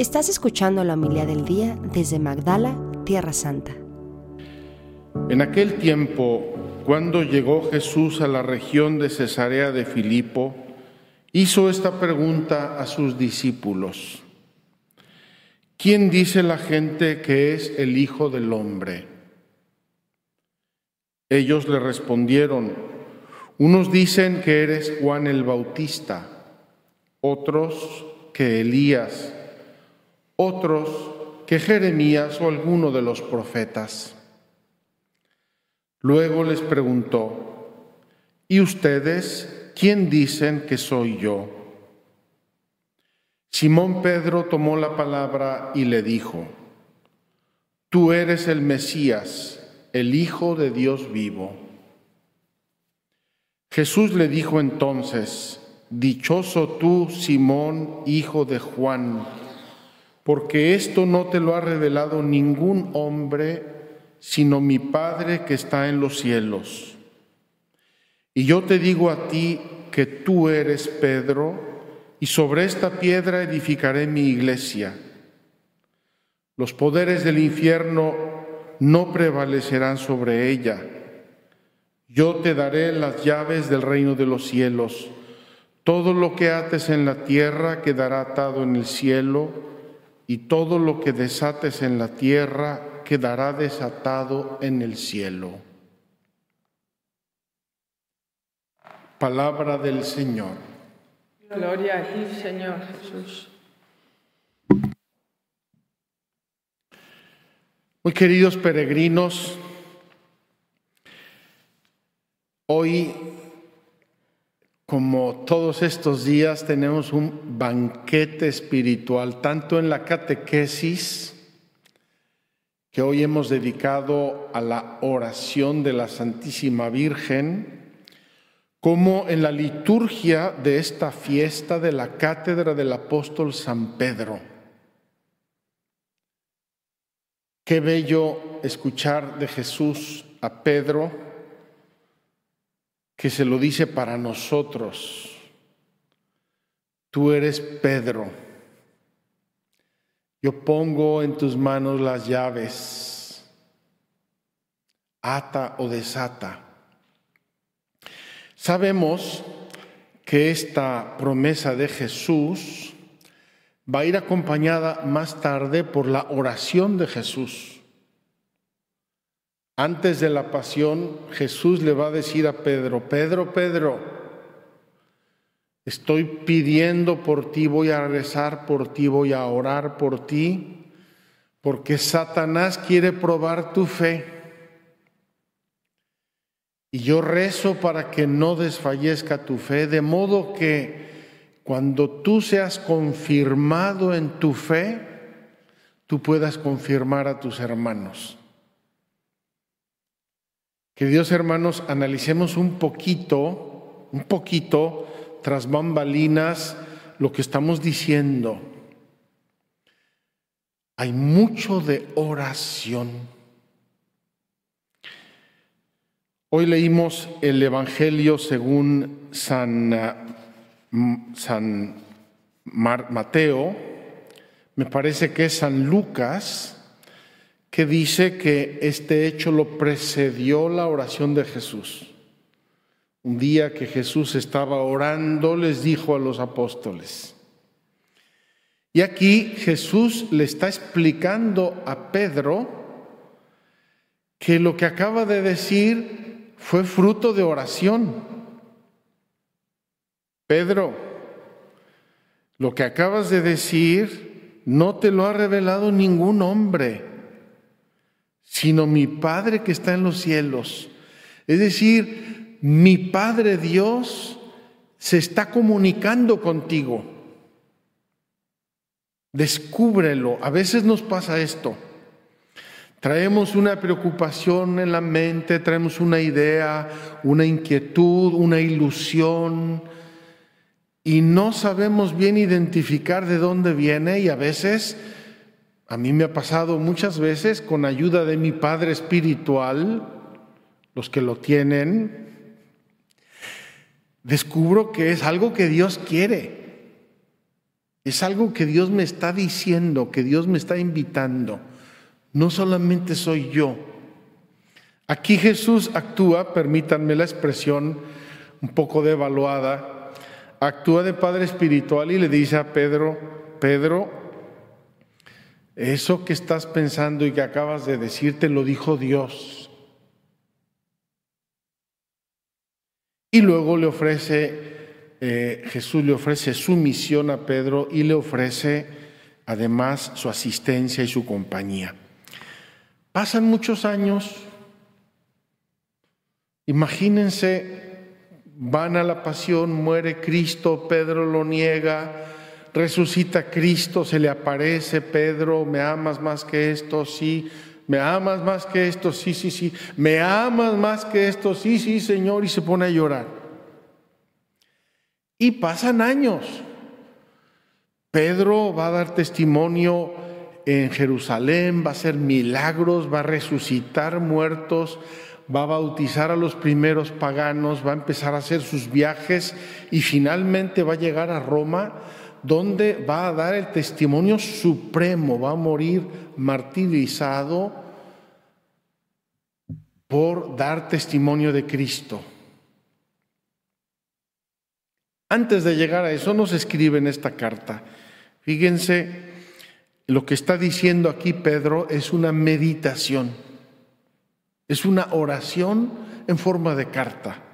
Estás escuchando la humildad del día desde Magdala, Tierra Santa. En aquel tiempo, cuando llegó Jesús a la región de Cesarea de Filipo, hizo esta pregunta a sus discípulos. ¿Quién dice la gente que es el Hijo del Hombre? Ellos le respondieron, unos dicen que eres Juan el Bautista, otros que Elías, otros que Jeremías o alguno de los profetas. Luego les preguntó, ¿y ustedes quién dicen que soy yo? Simón Pedro tomó la palabra y le dijo, Tú eres el Mesías, el Hijo de Dios vivo. Jesús le dijo entonces, Dichoso tú, Simón, hijo de Juan, porque esto no te lo ha revelado ningún hombre, sino mi Padre que está en los cielos. Y yo te digo a ti que tú eres Pedro, y sobre esta piedra edificaré mi iglesia. Los poderes del infierno no prevalecerán sobre ella. Yo te daré las llaves del reino de los cielos. Todo lo que ates en la tierra quedará atado en el cielo, y todo lo que desates en la tierra quedará desatado en el cielo. Palabra del Señor. Gloria a ti, Señor Jesús. Muy queridos peregrinos, hoy como todos estos días tenemos un banquete espiritual, tanto en la catequesis, que hoy hemos dedicado a la oración de la Santísima Virgen, como en la liturgia de esta fiesta de la cátedra del apóstol San Pedro. Qué bello escuchar de Jesús a Pedro que se lo dice para nosotros. Tú eres Pedro. Yo pongo en tus manos las llaves. Ata o desata. Sabemos que esta promesa de Jesús va a ir acompañada más tarde por la oración de Jesús. Antes de la pasión, Jesús le va a decir a Pedro, Pedro, Pedro, estoy pidiendo por ti, voy a rezar por ti, voy a orar por ti, porque Satanás quiere probar tu fe. Y yo rezo para que no desfallezca tu fe, de modo que cuando tú seas confirmado en tu fe, tú puedas confirmar a tus hermanos. Queridos hermanos, analicemos un poquito, un poquito, tras bambalinas, lo que estamos diciendo. Hay mucho de oración. Hoy leímos el Evangelio según San, San Mateo, me parece que es San Lucas, que dice que este hecho lo precedió la oración de Jesús. Un día que Jesús estaba orando, les dijo a los apóstoles. Y aquí Jesús le está explicando a Pedro que lo que acaba de decir fue fruto de oración. Pedro, lo que acabas de decir no te lo ha revelado ningún hombre sino mi Padre que está en los cielos. Es decir, mi Padre Dios se está comunicando contigo. Descúbrelo. A veces nos pasa esto. Traemos una preocupación en la mente, traemos una idea, una inquietud, una ilusión y no sabemos bien identificar de dónde viene y a veces a mí me ha pasado muchas veces con ayuda de mi Padre Espiritual, los que lo tienen, descubro que es algo que Dios quiere. Es algo que Dios me está diciendo, que Dios me está invitando. No solamente soy yo. Aquí Jesús actúa, permítanme la expresión un poco devaluada, actúa de Padre Espiritual y le dice a Pedro, Pedro, eso que estás pensando y que acabas de decir te lo dijo Dios. Y luego le ofrece, eh, Jesús le ofrece su misión a Pedro y le ofrece además su asistencia y su compañía. Pasan muchos años, imagínense, van a la pasión, muere Cristo, Pedro lo niega, resucita Cristo, se le aparece, Pedro, ¿me amas más que esto? Sí. ¿Me amas más que esto? Sí, sí, sí. ¿Me amas más que esto? Sí, sí, Señor. Y se pone a llorar. Y pasan años. Pedro va a dar testimonio en Jerusalén, va a hacer milagros, va a resucitar muertos, va a bautizar a los primeros paganos, va a empezar a hacer sus viajes y finalmente va a llegar a Roma donde va a dar el testimonio supremo, va a morir martirizado por dar testimonio de Cristo. Antes de llegar a eso nos escribe en esta carta. Fíjense, lo que está diciendo aquí Pedro es una meditación, es una oración en forma de carta.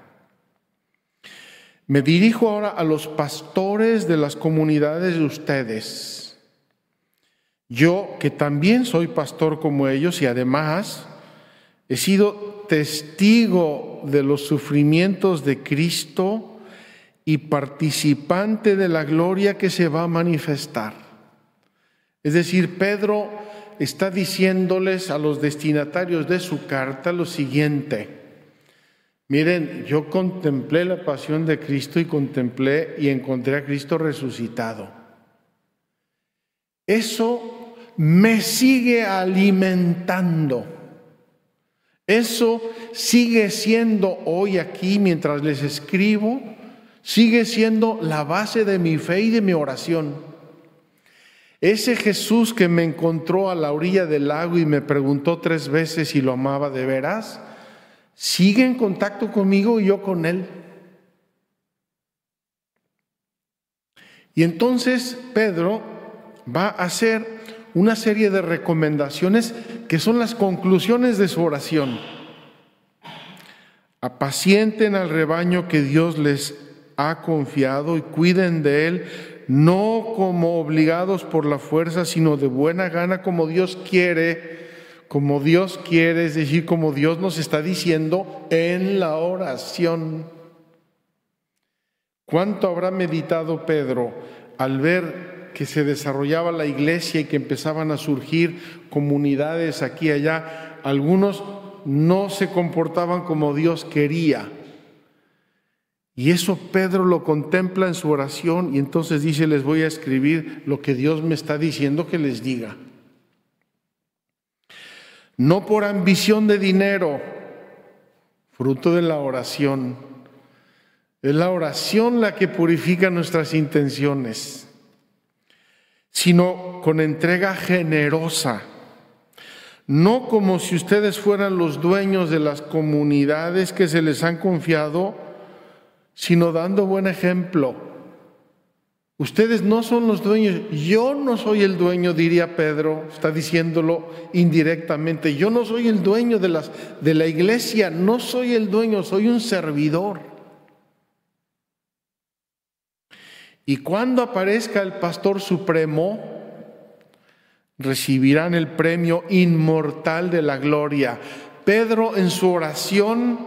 Me dirijo ahora a los pastores de las comunidades de ustedes. Yo, que también soy pastor como ellos y además he sido testigo de los sufrimientos de Cristo y participante de la gloria que se va a manifestar. Es decir, Pedro está diciéndoles a los destinatarios de su carta lo siguiente. Miren, yo contemplé la pasión de Cristo y contemplé y encontré a Cristo resucitado. Eso me sigue alimentando. Eso sigue siendo hoy aquí mientras les escribo, sigue siendo la base de mi fe y de mi oración. Ese Jesús que me encontró a la orilla del lago y me preguntó tres veces si lo amaba de veras, sigue en contacto conmigo y yo con él. Y entonces Pedro va a hacer una serie de recomendaciones que son las conclusiones de su oración. Apacienten al rebaño que Dios les ha confiado y cuiden de él, no como obligados por la fuerza, sino de buena gana como Dios quiere como Dios quiere, es decir, como Dios nos está diciendo en la oración. ¿Cuánto habrá meditado Pedro al ver que se desarrollaba la iglesia y que empezaban a surgir comunidades aquí y allá? Algunos no se comportaban como Dios quería. Y eso Pedro lo contempla en su oración y entonces dice, les voy a escribir lo que Dios me está diciendo que les diga no por ambición de dinero, fruto de la oración. Es la oración la que purifica nuestras intenciones, sino con entrega generosa, no como si ustedes fueran los dueños de las comunidades que se les han confiado, sino dando buen ejemplo Ustedes no son los dueños, yo no soy el dueño, diría Pedro, está diciéndolo indirectamente, yo no soy el dueño de, las, de la iglesia, no soy el dueño, soy un servidor. Y cuando aparezca el pastor supremo, recibirán el premio inmortal de la gloria. Pedro en su oración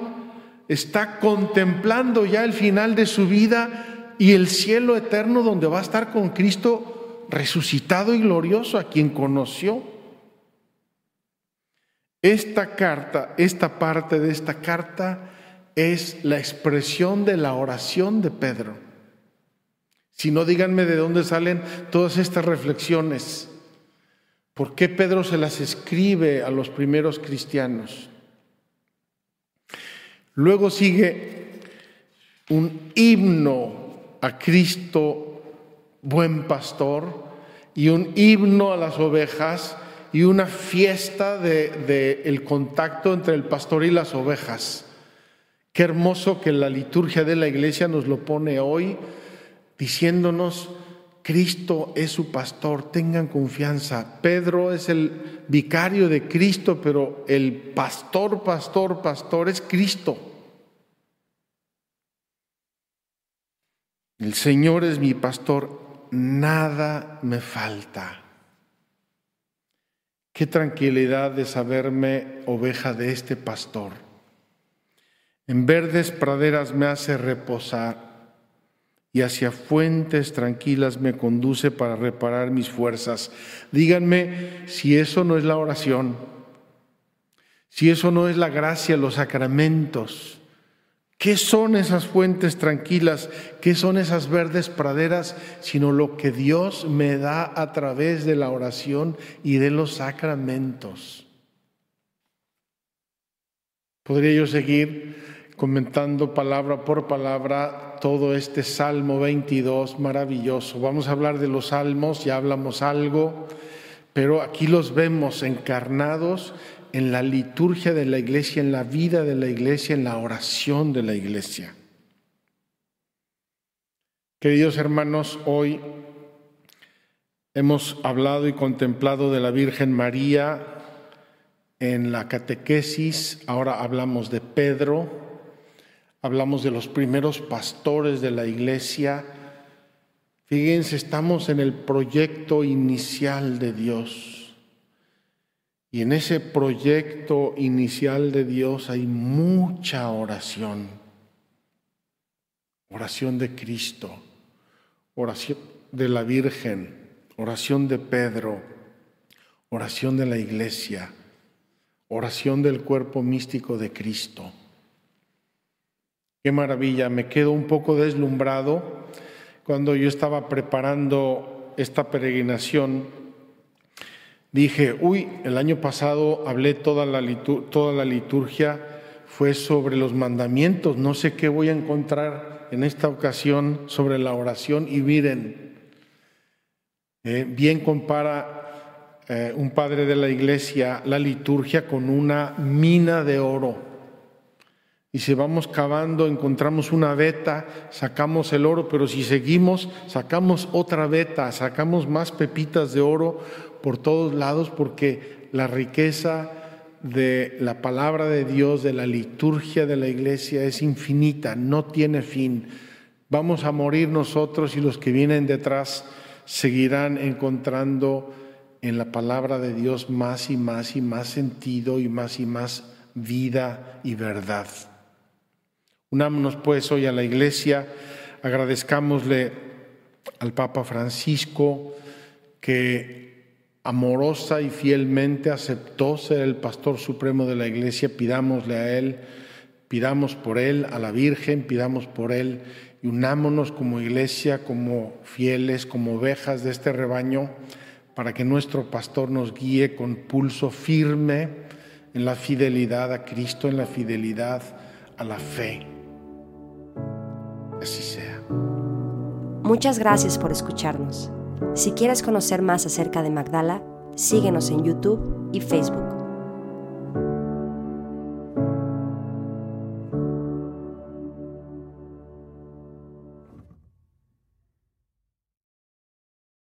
está contemplando ya el final de su vida y el cielo eterno donde va a estar con Cristo resucitado y glorioso a quien conoció. Esta carta, esta parte de esta carta es la expresión de la oración de Pedro. Si no, díganme de dónde salen todas estas reflexiones. ¿Por qué Pedro se las escribe a los primeros cristianos? Luego sigue un himno a Cristo buen pastor y un himno a las ovejas y una fiesta de, el contacto entre el pastor y las ovejas. Qué hermoso que la liturgia de la iglesia nos lo pone hoy diciéndonos, Cristo es su pastor, tengan confianza. Pedro es el vicario de Cristo, pero el pastor, pastor, pastor es Cristo. El Señor es mi pastor, nada me falta. Qué tranquilidad de saberme oveja de este pastor. En verdes praderas me hace reposar y hacia fuentes tranquilas me conduce para reparar mis fuerzas. Díganme si eso no es la oración, si eso no es la gracia, los sacramentos. ¿Qué son esas fuentes tranquilas? ¿Qué son esas verdes praderas? Sino lo que Dios me da a través de la oración y de los sacramentos. Podría yo seguir comentando palabra por palabra todo este Salmo 22 maravilloso. Vamos a hablar de los salmos, ya hablamos algo, pero aquí los vemos encarnados en la liturgia de la iglesia, en la vida de la iglesia, en la oración de la iglesia. Queridos hermanos, hoy hemos hablado y contemplado de la Virgen María en la catequesis, ahora hablamos de Pedro, hablamos de los primeros pastores de la iglesia. Fíjense, estamos en el proyecto inicial de Dios. Y en ese proyecto inicial de Dios hay mucha oración. Oración de Cristo, oración de la Virgen, oración de Pedro, oración de la iglesia, oración del cuerpo místico de Cristo. Qué maravilla, me quedo un poco deslumbrado cuando yo estaba preparando esta peregrinación Dije, uy, el año pasado hablé toda la, toda la liturgia, fue sobre los mandamientos, no sé qué voy a encontrar en esta ocasión sobre la oración y miren, eh, bien compara eh, un padre de la iglesia la liturgia con una mina de oro. Y si vamos cavando, encontramos una veta, sacamos el oro, pero si seguimos, sacamos otra veta, sacamos más pepitas de oro por todos lados porque la riqueza de la palabra de Dios, de la liturgia de la iglesia es infinita, no tiene fin. Vamos a morir nosotros y los que vienen detrás seguirán encontrando en la palabra de Dios más y más y más sentido y más y más vida y verdad. Unámonos pues hoy a la iglesia, agradezcámosle al Papa Francisco que amorosa y fielmente aceptó ser el pastor supremo de la iglesia, pidámosle a Él, pidamos por Él, a la Virgen, pidamos por Él y unámonos como iglesia, como fieles, como ovejas de este rebaño, para que nuestro pastor nos guíe con pulso firme en la fidelidad a Cristo, en la fidelidad a la fe. Así sea. Muchas gracias por escucharnos. Si quieres conocer más acerca de Magdala, síguenos en YouTube y Facebook.